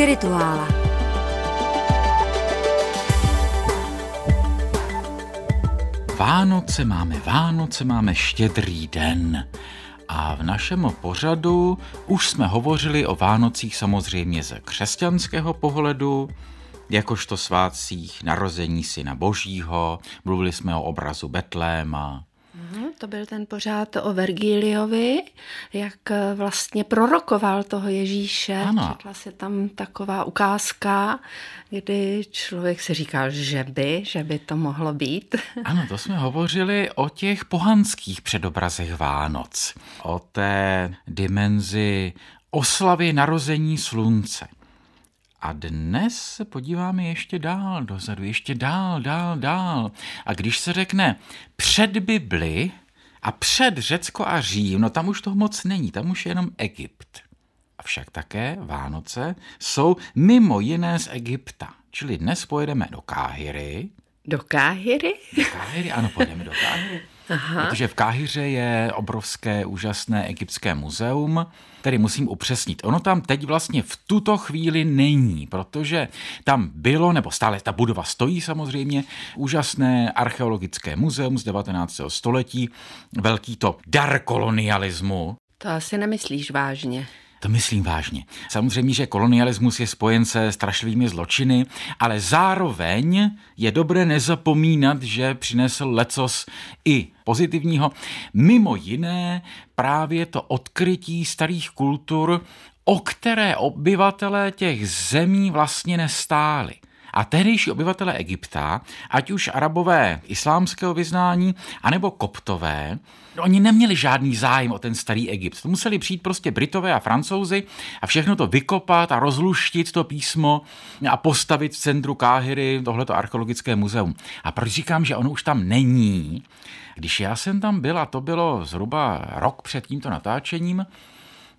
Spirituála. Vánoce máme, Vánoce máme štědrý den. A v našem pořadu už jsme hovořili o Vánocích samozřejmě ze křesťanského pohledu, jakožto svátcích narození syna božího, mluvili jsme o obrazu Betléma, to byl ten pořád o Vergiliovi, jak eh, vlastně prorokoval toho Ježíše. Ano. Četla se tam taková ukázka, kdy člověk si říkal, že by, že by to mohlo být. Ano, to jsme hovořili o těch pohanských předobrazech Vánoc, o té dimenzi oslavy narození slunce. A dnes se podíváme ještě dál dozadu, ještě dál, dál, dál. A když se řekne před Bibli a před Řecko a Řím, no tam už toho moc není, tam už je jenom Egypt. Avšak také Vánoce jsou mimo jiné z Egypta. Čili dnes pojedeme do Káhyry. Do Káhyry? Do Káhyry, ano, pojedeme do Káhyry. Aha. Protože v Káhyře je obrovské, úžasné egyptské muzeum, který musím upřesnit. Ono tam teď vlastně v tuto chvíli není, protože tam bylo, nebo stále ta budova stojí samozřejmě, úžasné archeologické muzeum z 19. století, velký to dar kolonialismu, To asi nemyslíš vážně. To myslím vážně. Samozřejmě, že kolonialismus je spojen se strašlivými zločiny, ale zároveň je dobré nezapomínat, že přinesl lecos i pozitivního. Mimo jiné právě to odkrytí starých kultur, o které obyvatelé těch zemí vlastně nestáli. A tehdejší obyvatele Egypta, ať už arabové islámského vyznání, anebo koptové, oni neměli žádný zájem o ten starý Egypt. To museli přijít prostě Britové a Francouzi a všechno to vykopat a rozluštit to písmo a postavit v centru Káhyry tohleto archeologické muzeum. A proč říkám, že ono už tam není? Když já jsem tam byl, a to bylo zhruba rok před tímto natáčením,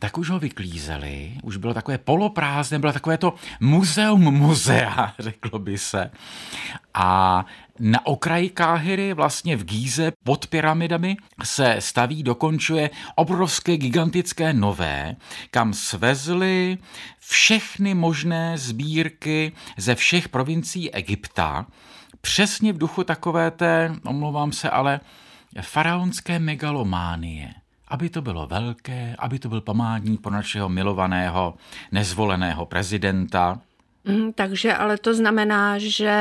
tak už ho vyklízeli, už bylo takové poloprázdné, bylo takové to muzeum muzea, řeklo by se. A na okraji Káhyry, vlastně v Gíze pod pyramidami, se staví, dokončuje obrovské, gigantické nové, kam svezli všechny možné sbírky ze všech provincií Egypta, přesně v duchu takové té, omlouvám se, ale faraonské megalománie aby to bylo velké, aby to byl památník pro našeho milovaného, nezvoleného prezidenta. Mm, takže ale to znamená, že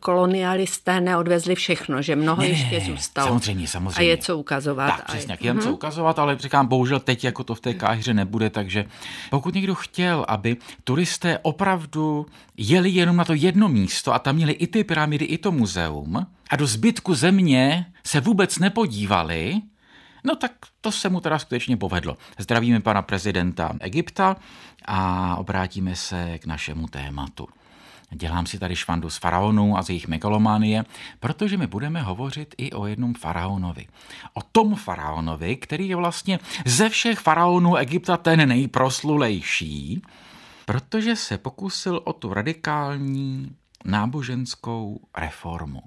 kolonialisté neodvezli všechno, že mnoho Ne, ještě zůstalo. samozřejmě, samozřejmě. A je co ukazovat. Tak, přesně, jak jen co ukazovat, ale říkám, bohužel teď jako to v té káhyře nebude, takže pokud někdo chtěl, aby turisté opravdu jeli jenom na to jedno místo a tam měli i ty pyramidy, i to muzeum a do zbytku země se vůbec nepodívali, No tak to se mu teda skutečně povedlo. Zdravíme pana prezidenta Egypta a obrátíme se k našemu tématu. Dělám si tady švandu z faraonů a z jejich megalománie, protože my budeme hovořit i o jednom faraonovi. O tom faraonovi, který je vlastně ze všech faraonů Egypta ten nejproslulejší, protože se pokusil o tu radikální náboženskou reformu.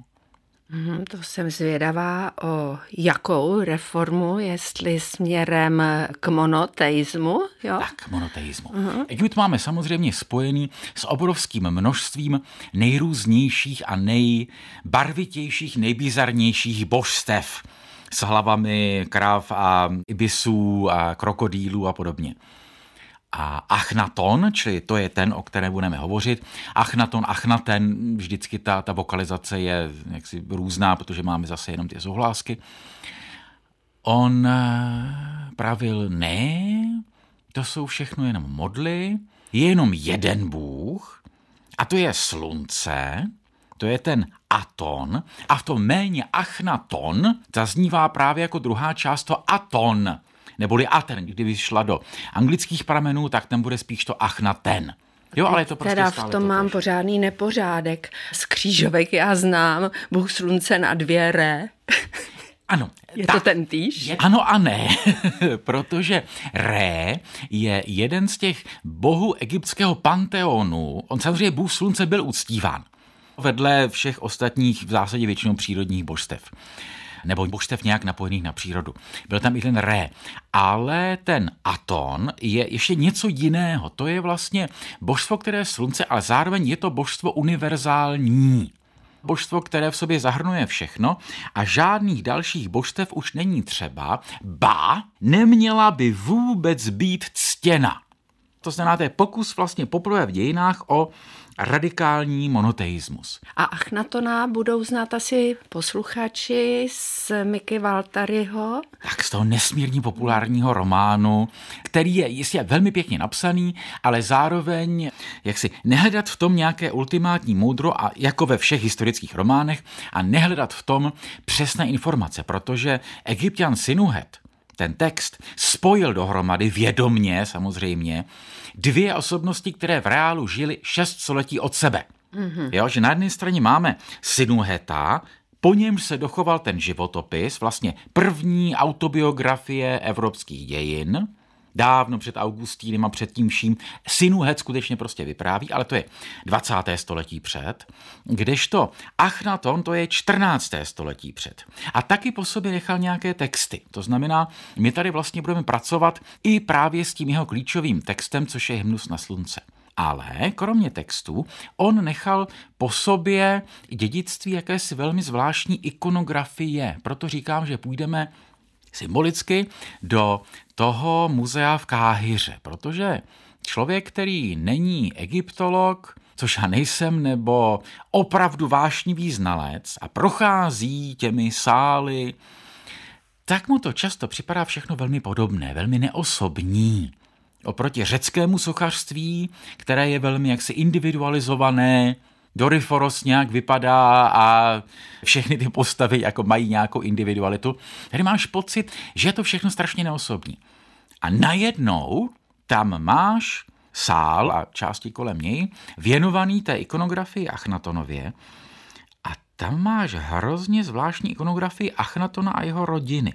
Mhm, To jsem zvědavá o jakou reformu, jestli směrem k monoteismu, jo? Tak, monoteismu. Uh-huh. Egypt máme samozřejmě spojený s obrovským množstvím nejrůznějších a nejbarvitějších, nejbizarnějších božstev s hlavami krav a ibisů a krokodýlů a podobně. A Achnaton, čili to je ten, o kterém budeme hovořit. Achnaton, Achnaten, vždycky ta, ta vokalizace je jaksi různá, protože máme zase jenom ty souhlásky. On eh, pravil, ne, to jsou všechno jenom modly, je jenom jeden bůh, a to je slunce, to je ten Aton, a v tom méně Achnaton zaznívá právě jako druhá část to Aton, neboli Aten, kdyby šla do anglických pramenů, tak ten bude spíš to Achnaten. Jo, ale je to prostě teda v tom to mám tež. pořádný nepořádek. Z křížovek já znám, Bůh slunce na dvě re. Ano. Je to ten týž? Je, ano a ne, protože Ré je jeden z těch bohů egyptského panteonu. On samozřejmě bůh slunce byl uctíván. Vedle všech ostatních v zásadě většinou přírodních božstev. Nebo božstev nějak napojených na přírodu. Byl tam i ten Ré. Ale ten Aton je ještě něco jiného. To je vlastně božstvo, které je slunce, ale zároveň je to božstvo univerzální božstvo, které v sobě zahrnuje všechno a žádných dalších božstev už není třeba, ba, neměla by vůbec být ctěna. To znamená, to je pokus vlastně poprvé v dějinách o radikální monoteismus. A Achnatona budou znát asi posluchači z Miky Valtaryho. Tak z toho nesmírně populárního románu, který je jistě velmi pěkně napsaný, ale zároveň, jak si nehledat v tom nějaké ultimátní moudro a jako ve všech historických románech a nehledat v tom přesné informace, protože egyptian Sinuhet, ten text spojil dohromady vědomně samozřejmě dvě osobnosti, které v reálu žili šest století od sebe. Mm-hmm. Jo, že na jedné straně máme Sinuheta, po něm se dochoval ten životopis, vlastně první autobiografie evropských dějin, dávno před Augustínem a před tím vším. Sinuhet skutečně prostě vypráví, ale to je 20. století před, kdežto Achnaton to je 14. století před. A taky po sobě nechal nějaké texty. To znamená, my tady vlastně budeme pracovat i právě s tím jeho klíčovým textem, což je Hymnus na slunce. Ale kromě textu, on nechal po sobě dědictví jakési velmi zvláštní ikonografie. Proto říkám, že půjdeme symbolicky do toho muzea v Káhyře, protože člověk, který není egyptolog, což já nejsem, nebo opravdu vášnivý znalec a prochází těmi sály, tak mu to často připadá všechno velmi podobné, velmi neosobní. Oproti řeckému sochařství, které je velmi jaksi individualizované, Doriforos nějak vypadá a všechny ty postavy jako mají nějakou individualitu. Tady máš pocit, že je to všechno strašně neosobní. A najednou tam máš sál a části kolem něj věnovaný té ikonografii Achnatonově a tam máš hrozně zvláštní ikonografii Achnatona a jeho rodiny.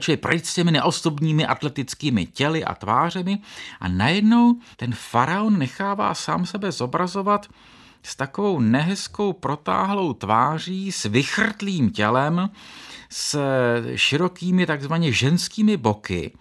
Čili pryč s těmi neosobními atletickými těly a tvářemi a najednou ten faraon nechává sám sebe zobrazovat s takovou nehezkou protáhlou tváří, s vychrtlým tělem, s širokými takzvaně ženskými boky.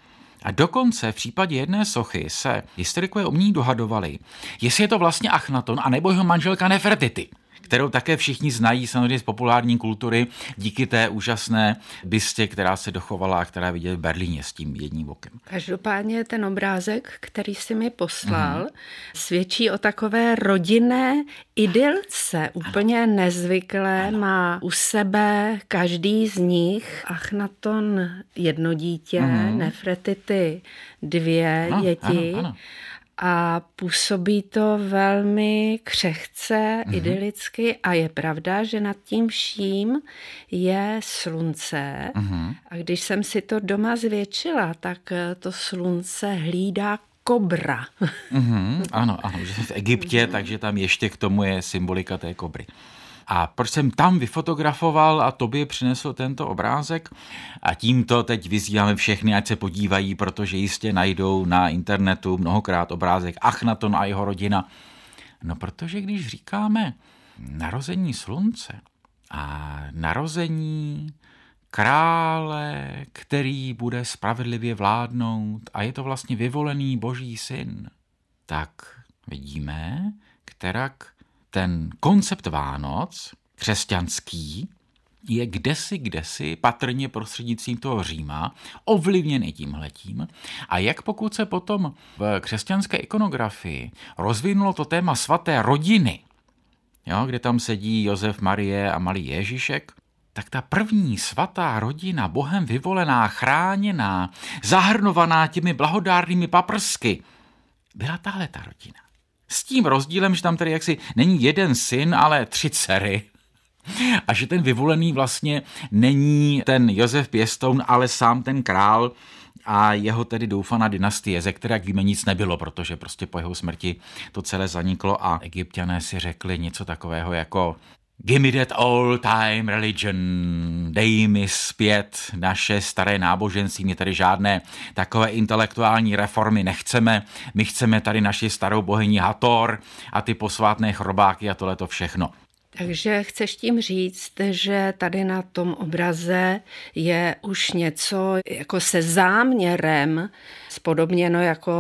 A dokonce v případě jedné sochy se historikové umění dohadovali, jestli je to vlastně Achnaton, anebo jeho manželka Nefertiti kterou také všichni znají samozřejmě z populární kultury díky té úžasné bystě, která se dochovala a která viděli v Berlíně s tím jedním okem. Každopádně ten obrázek, který si mi poslal, mm-hmm. svědčí o takové rodinné idylce, úplně ano. nezvyklé. Ano. Má u sebe každý z nich Achnaton jedno dítě, mm-hmm. Nefretity dvě ano, děti. Ano, ano a působí to velmi křehce, mm-hmm. idylicky a je pravda, že nad tím vším je slunce mm-hmm. a když jsem si to doma zvětšila, tak to slunce hlídá kobra. Mm-hmm, ano, ano, že v Egyptě, mm-hmm. takže tam ještě k tomu je symbolika té kobry. A proč jsem tam vyfotografoval a tobě přinesl tento obrázek? A tímto teď vyzýváme všechny, ať se podívají, protože jistě najdou na internetu mnohokrát obrázek Achnaton a jeho rodina. No protože když říkáme narození slunce a narození krále, který bude spravedlivě vládnout a je to vlastně vyvolený boží syn, tak vidíme, kterak ten koncept Vánoc, křesťanský, je kdesi, kdesi, patrně prostřednictvím toho Říma, ovlivněn i tímhletím. A jak pokud se potom v křesťanské ikonografii rozvinulo to téma svaté rodiny, jo, kde tam sedí Josef, Marie a malý Ježíšek, tak ta první svatá rodina, Bohem vyvolená, chráněná, zahrnovaná těmi blahodárnými paprsky, byla tahle ta rodina. S tím rozdílem, že tam tedy jaksi není jeden syn, ale tři dcery. A že ten vyvolený vlastně není ten Josef Pěstoun, ale sám ten král a jeho tedy doufaná dynastie, ze které, jak víme, nic nebylo, protože prostě po jeho smrti to celé zaniklo a egyptiané si řekli něco takového jako Give me that old time religion, dej mi zpět naše staré náboženství, my tady žádné takové intelektuální reformy nechceme, my chceme tady naši starou bohyni Hator a ty posvátné chrobáky a tohle to všechno. Takže chceš tím říct, že tady na tom obraze je už něco jako se záměrem spodobněno jako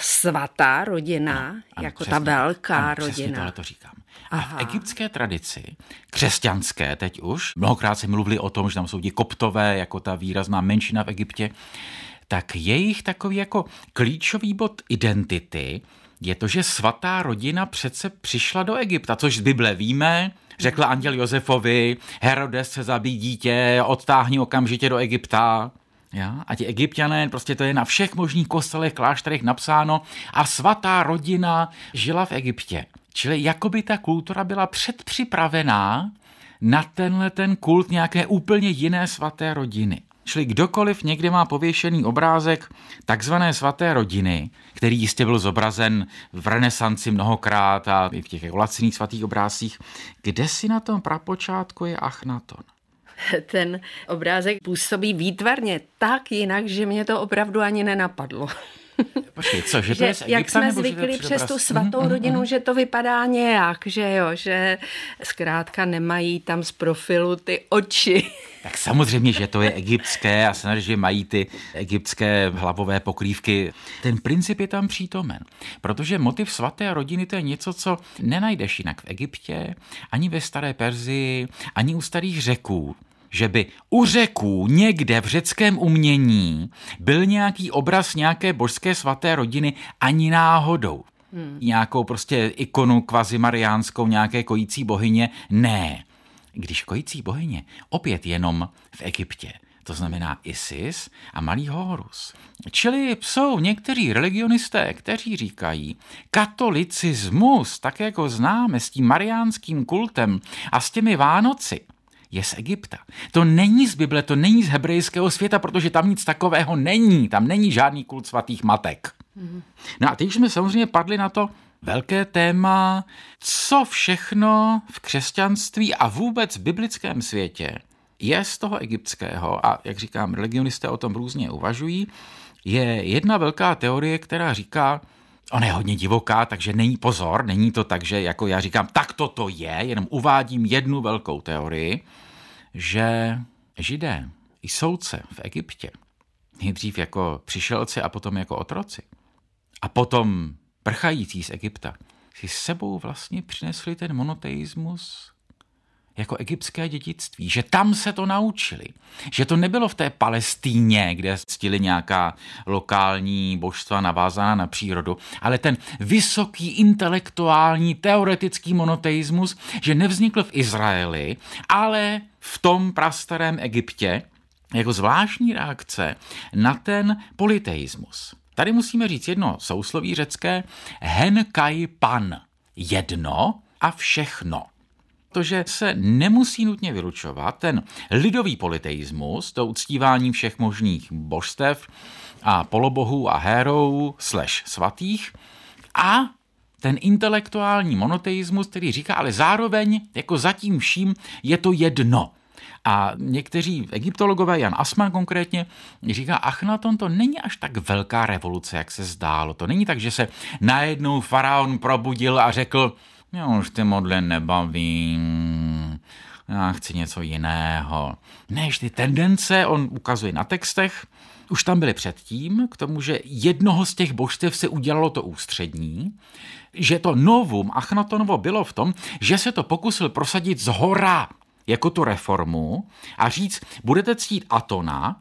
svatá rodina, ano, ano, jako přesně, ta velká ano, rodina. Ano, to říkám. Aha. A v egyptské tradici, křesťanské teď už, mnohokrát se mluvili o tom, že tam jsou ti koptové, jako ta výrazná menšina v Egyptě, tak jejich takový jako klíčový bod identity je to, že svatá rodina přece přišla do Egypta, což z Bible víme, řekl anděl Josefovi, Herodes se zabí dítě, odtáhni okamžitě do Egypta. Ja? A ti egyptiané, prostě to je na všech možných kostelech, klášterech napsáno a svatá rodina žila v Egyptě. Čili jakoby ta kultura byla předpřipravená na tenhle ten kult nějaké úplně jiné svaté rodiny. Čili kdokoliv někde má pověšený obrázek takzvané svaté rodiny, který jistě byl zobrazen v renesanci mnohokrát a i v těch jako laciných svatých obrázcích, kde si na tom prapočátku je Achnaton? Ten obrázek působí výtvarně tak jinak, že mě to opravdu ani nenapadlo. Počkej, co, že to je z Egypta, Jak jsme zvyklí přes tu svatou mm, rodinu, mm, že to vypadá nějak, že jo, že zkrátka nemají tam z profilu ty oči. Tak samozřejmě, že to je egyptské a samozřejmě, že mají ty egyptské hlavové pokrývky. Ten princip je tam přítomen, protože motiv svaté rodiny to je něco, co nenajdeš jinak v Egyptě, ani ve staré Perzii, ani u starých řeků že by u řeků někde v řeckém umění byl nějaký obraz nějaké božské svaté rodiny ani náhodou. Hmm. Nějakou prostě ikonu kvazimariánskou, nějaké kojící bohyně. Ne. Když kojící bohyně, opět jenom v Egyptě. To znamená Isis a malý Horus. Čili jsou někteří religionisté, kteří říkají, katolicismus, tak jako známe s tím mariánským kultem a s těmi Vánoci, je z Egypta. To není z Bible, to není z hebrejského světa, protože tam nic takového není. Tam není žádný kult svatých matek. No a teď jsme samozřejmě padli na to velké téma, co všechno v křesťanství a vůbec v biblickém světě je z toho egyptského, a jak říkám, religionisté o tom různě uvažují, je jedna velká teorie, která říká, Ona je hodně divoká, takže není pozor, není to tak, že jako já říkám, tak to to je, jenom uvádím jednu velkou teorii, že židé i soudce v Egyptě, nejdřív jako přišelci a potom jako otroci, a potom prchající z Egypta, si sebou vlastně přinesli ten monoteismus jako egyptské dědictví, že tam se to naučili, že to nebylo v té Palestíně, kde ctili nějaká lokální božstva navázaná na přírodu, ale ten vysoký intelektuální teoretický monoteismus, že nevznikl v Izraeli, ale v tom prastarém Egyptě jako zvláštní reakce na ten politeismus. Tady musíme říct jedno sousloví řecké hen kai pan, jedno a všechno protože se nemusí nutně vylučovat ten lidový politeismus, to uctívání všech možných božstev a polobohů a hérou slash svatých a ten intelektuální monoteismus, který říká, ale zároveň jako zatím vším je to jedno. A někteří egyptologové, Jan Asman konkrétně, říká, Achnaton to není až tak velká revoluce, jak se zdálo. To není tak, že se najednou faraon probudil a řekl, mě už ty modly nebavím, já chci něco jiného. Než ty tendence, on ukazuje na textech, už tam byly předtím, k tomu, že jednoho z těch božstev se udělalo to ústřední, že to novum Achnatonovo bylo v tom, že se to pokusil prosadit z hora jako tu reformu a říct, budete ctít Atona,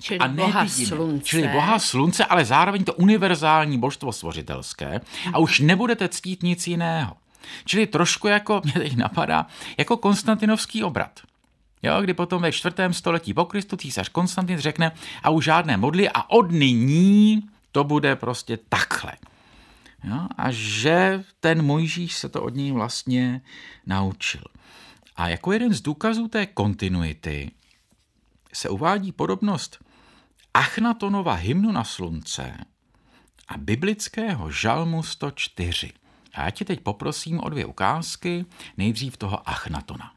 Čili a ne boha slunce. Čili boha slunce, ale zároveň to univerzální božstvo stvořitelské a už nebudete ctít nic jiného. Čili trošku jako, mě teď napadá, jako konstantinovský obrat. Jo, kdy potom ve čtvrtém století po Kristu císař Konstantin řekne a už žádné modly a od nyní to bude prostě takhle. Jo, a že ten Mojžíš se to od něj vlastně naučil. A jako jeden z důkazů té kontinuity se uvádí podobnost Achnatonova hymnu na slunce a biblického žalmu 104. A já tě teď poprosím o dvě ukázky, nejdřív toho Achnatona.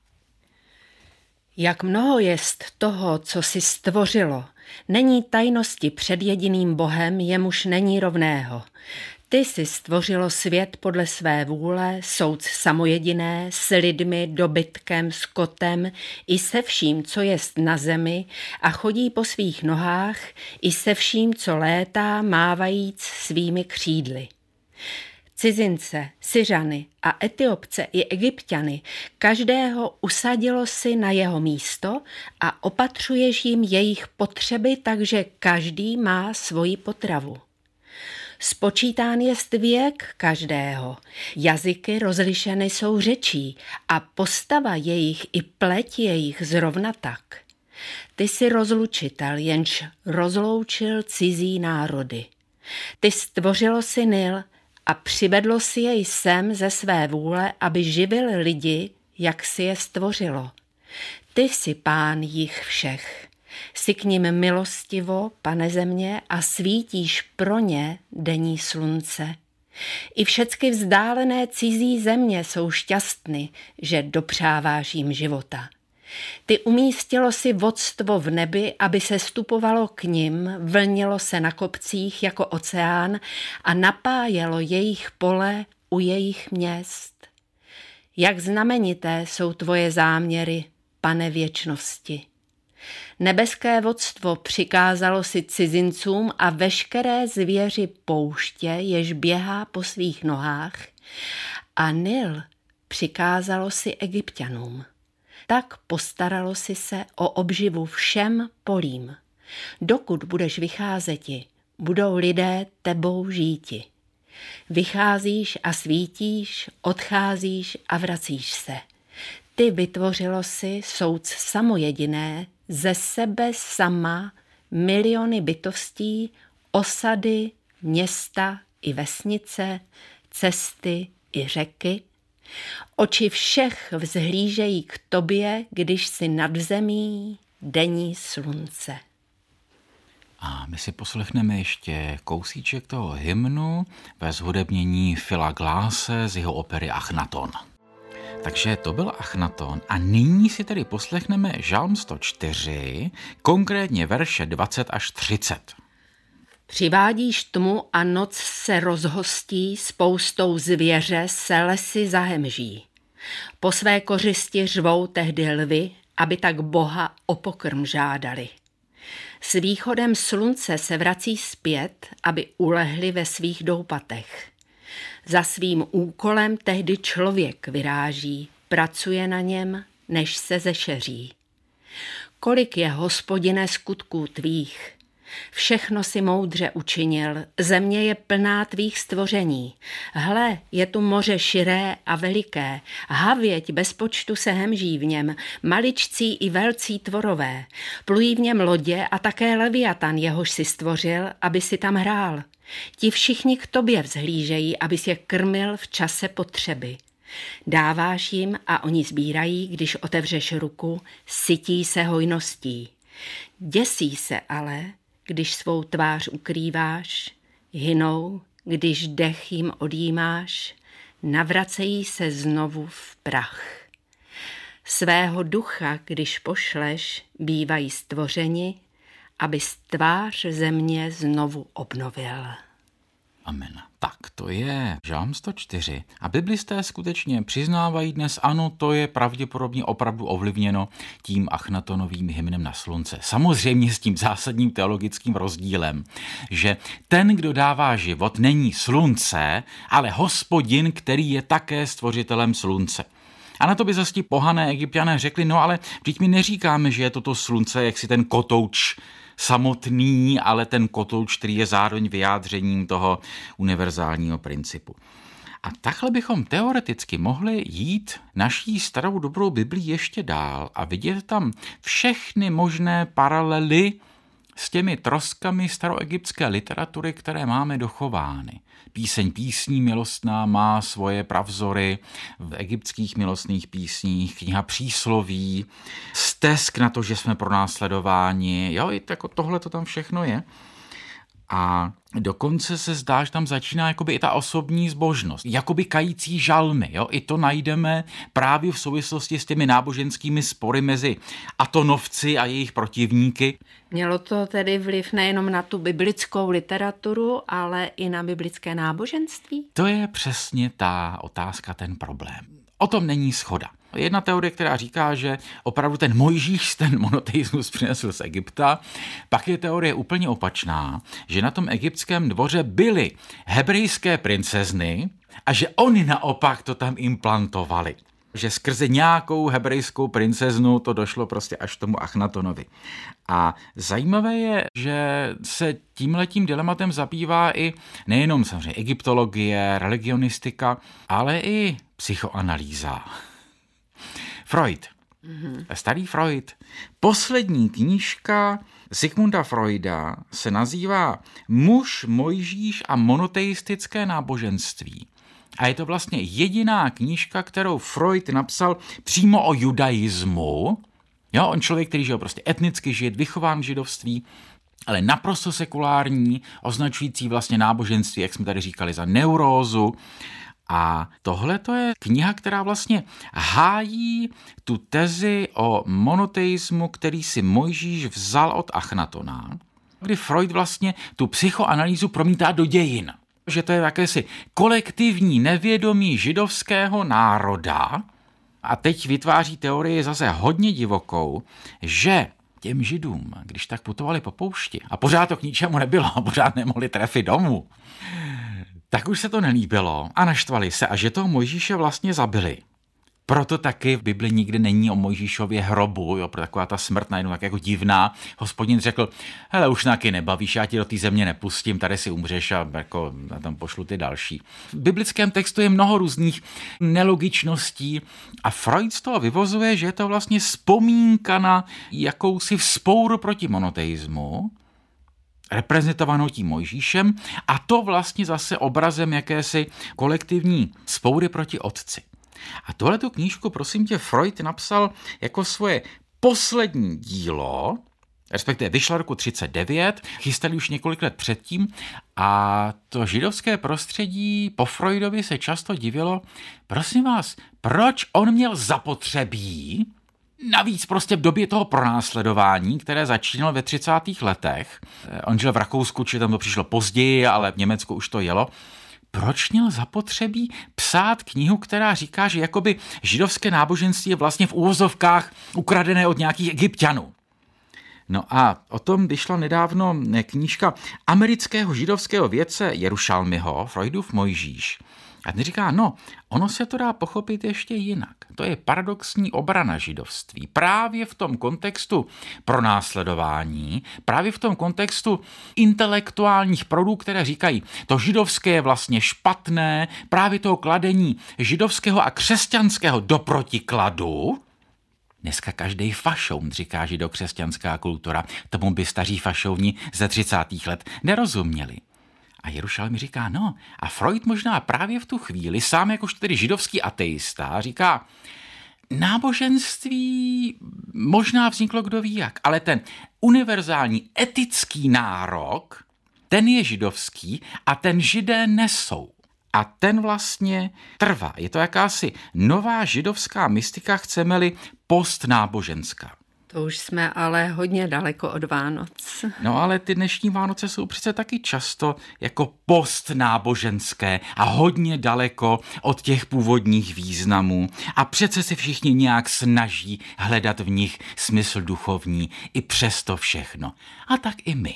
Jak mnoho jest toho, co si stvořilo, není tajnosti před jediným Bohem, jemuž není rovného. Ty si stvořilo svět podle své vůle, soud samojediné, s lidmi, dobytkem, skotem i se vším, co jest na zemi a chodí po svých nohách, i se vším, co létá, mávajíc svými křídly. Cizince, Syřany a Etiopce i Egyptiany, každého usadilo si na jeho místo a opatřuješ jim jejich potřeby, takže každý má svoji potravu. Spočítán je věk každého. Jazyky rozlišeny jsou řečí a postava jejich i pleť jejich zrovna tak. Ty jsi rozlučitel, jenž rozloučil cizí národy. Ty stvořilo si Nil a přivedlo si jej sem ze své vůle, aby živil lidi, jak si je stvořilo. Ty jsi pán jich všech. Jsi k ním milostivo, pane země, a svítíš pro ně denní slunce. I všecky vzdálené cizí země jsou šťastny, že dopřáváš jim života. Ty umístilo si vodstvo v nebi, aby se stupovalo k nim, vlnilo se na kopcích jako oceán a napájelo jejich pole u jejich měst. Jak znamenité jsou tvoje záměry, pane věčnosti. Nebeské vodstvo přikázalo si cizincům a veškeré zvěři pouště, jež běhá po svých nohách, a Nil přikázalo si egyptianům. Tak postaralo si se o obživu všem polím. Dokud budeš vycházeti, budou lidé tebou žíti. Vycházíš a svítíš, odcházíš a vracíš se. Ty vytvořilo si soud samojediné, ze sebe sama miliony bytostí, osady, města i vesnice, cesty i řeky. Oči všech vzhlížejí k tobě, když si nad zemí denní slunce. A my si poslechneme ještě kousíček toho hymnu ve zhudebnění Fila Gláse z jeho opery Achnaton. Takže to byl Achnaton a nyní si tedy poslechneme Žalm 104, konkrétně verše 20 až 30. Přivádíš tmu a noc se rozhostí, spoustou zvěře se lesy zahemží. Po své kořisti řvou tehdy lvy, aby tak Boha o pokrm žádali. S východem slunce se vrací zpět, aby ulehli ve svých doupatech. Za svým úkolem tehdy člověk vyráží, pracuje na něm, než se zešeří. Kolik je, hospodine, skutků tvých, Všechno si moudře učinil, země je plná tvých stvoření. Hle, je tu moře širé a veliké, havěť bez počtu se hemží v něm, maličcí i velcí tvorové. Plují v něm lodě a také leviatan, jehož si stvořil, aby si tam hrál. Ti všichni k tobě vzhlížejí, aby je krmil v čase potřeby. Dáváš jim a oni sbírají, když otevřeš ruku, sytí se hojností. Děsí se ale, když svou tvář ukrýváš, hynou, když dech jim odjímáš, navracejí se znovu v prach. Svého ducha, když pošleš, bývají stvořeni, aby tvář země znovu obnovil. Amen. Tak to je Žám 104. A biblisté skutečně přiznávají dnes, ano, to je pravděpodobně opravdu ovlivněno tím Achnatonovým hymnem na slunce. Samozřejmě s tím zásadním teologickým rozdílem, že ten, kdo dává život, není slunce, ale hospodin, který je také stvořitelem slunce. A na to by zase pohané egyptiané řekli, no ale vždyť my neříkáme, že je toto slunce, jak si ten kotouč samotný, ale ten kotouč, který je zároveň vyjádřením toho univerzálního principu. A takhle bychom teoreticky mohli jít naší starou dobrou Biblii ještě dál a vidět tam všechny možné paralely s těmi troskami staroegyptské literatury, které máme dochovány. Píseň písní milostná má svoje pravzory v egyptských milostných písních, kniha přísloví, stesk na to, že jsme pronásledováni, jo, i jako tohle to tam všechno je. A dokonce se zdá, že tam začíná jakoby i ta osobní zbožnost, jakoby kající žalmy. Jo? I to najdeme právě v souvislosti s těmi náboženskými spory mezi atonovci a jejich protivníky. Mělo to tedy vliv nejenom na tu biblickou literaturu, ale i na biblické náboženství? To je přesně ta otázka, ten problém. O tom není schoda. Jedna teorie, která říká, že opravdu ten Mojžíš ten monoteismus přinesl z Egypta. Pak je teorie úplně opačná, že na tom egyptském dvoře byly hebrejské princezny a že oni naopak to tam implantovali že skrze nějakou hebrejskou princeznu to došlo prostě až tomu Achnatonovi. A zajímavé je, že se tímhletím dilematem zabývá i nejenom samozřejmě egyptologie, religionistika, ale i psychoanalýza. Freud. Mm-hmm. Starý Freud. Poslední knížka Sigmunda Freuda se nazývá Muž, Mojžíš a monoteistické náboženství. A je to vlastně jediná knížka, kterou Freud napsal přímo o judaismu. Jo, on člověk, který žil prostě etnicky žije, vychován v židovství, ale naprosto sekulární, označující vlastně náboženství, jak jsme tady říkali, za neurózu a tohle to je kniha, která vlastně hájí tu tezi o monoteismu, který si Mojžíš vzal od Achnatona, kdy Freud vlastně tu psychoanalýzu promítá do dějin. Že to je jakési kolektivní nevědomí židovského národa, a teď vytváří teorii zase hodně divokou, že těm židům, když tak putovali po poušti a pořád to k ničemu nebylo, pořád nemohli trefit domů, tak už se to nelíbilo a naštvali se a že toho Mojžíše vlastně zabili. Proto taky v Bibli nikdy není o Mojžíšově hrobu, jo, pro taková ta smrt najednou tak jako divná. Hospodin řekl, hele, už nějaký nebavíš, já ti do té země nepustím, tady si umřeš a jako a tam pošlu ty další. V biblickém textu je mnoho různých nelogičností a Freud z toho vyvozuje, že je to vlastně vzpomínka na jakousi vzpouru proti monoteismu, reprezentovanou tím Mojžíšem a to vlastně zase obrazem jakési kolektivní spoury proti otci. A tohle tu knížku, prosím tě, Freud napsal jako svoje poslední dílo, respektive vyšla roku 39, chystali už několik let předtím a to židovské prostředí po Freudovi se často divilo, prosím vás, proč on měl zapotřebí Navíc prostě v době toho pronásledování, které začínalo ve 30. letech, eh, on žil v Rakousku, či tam to přišlo později, ale v Německu už to jelo, proč měl zapotřebí psát knihu, která říká, že jakoby židovské náboženství je vlastně v úvozovkách ukradené od nějakých egyptianů. No a o tom vyšla nedávno knížka amerického židovského vědce Jerušalmiho, Freudův Mojžíš. A ten říká, no, ono se to dá pochopit ještě jinak. To je paradoxní obrana židovství. Právě v tom kontextu pronásledování, právě v tom kontextu intelektuálních proudů, které říkají, to židovské je vlastně špatné, právě toho kladení židovského a křesťanského do protikladu, Dneska každý fašoun, říká židokřesťanská kultura. Tomu by staří fašouni ze 30. let nerozuměli. A Jerušal mi říká, no, a Freud možná právě v tu chvíli, sám jakož tedy židovský ateista, říká, náboženství možná vzniklo kdo ví jak, ale ten univerzální etický nárok, ten je židovský a ten židé nesou. A ten vlastně trvá. Je to jakási nová židovská mystika, chceme-li postnáboženská. To už jsme ale hodně daleko od Vánoc. No ale ty dnešní Vánoce jsou přece taky často jako postnáboženské a hodně daleko od těch původních významů. A přece si všichni nějak snaží hledat v nich smysl duchovní i přesto všechno. A tak i my.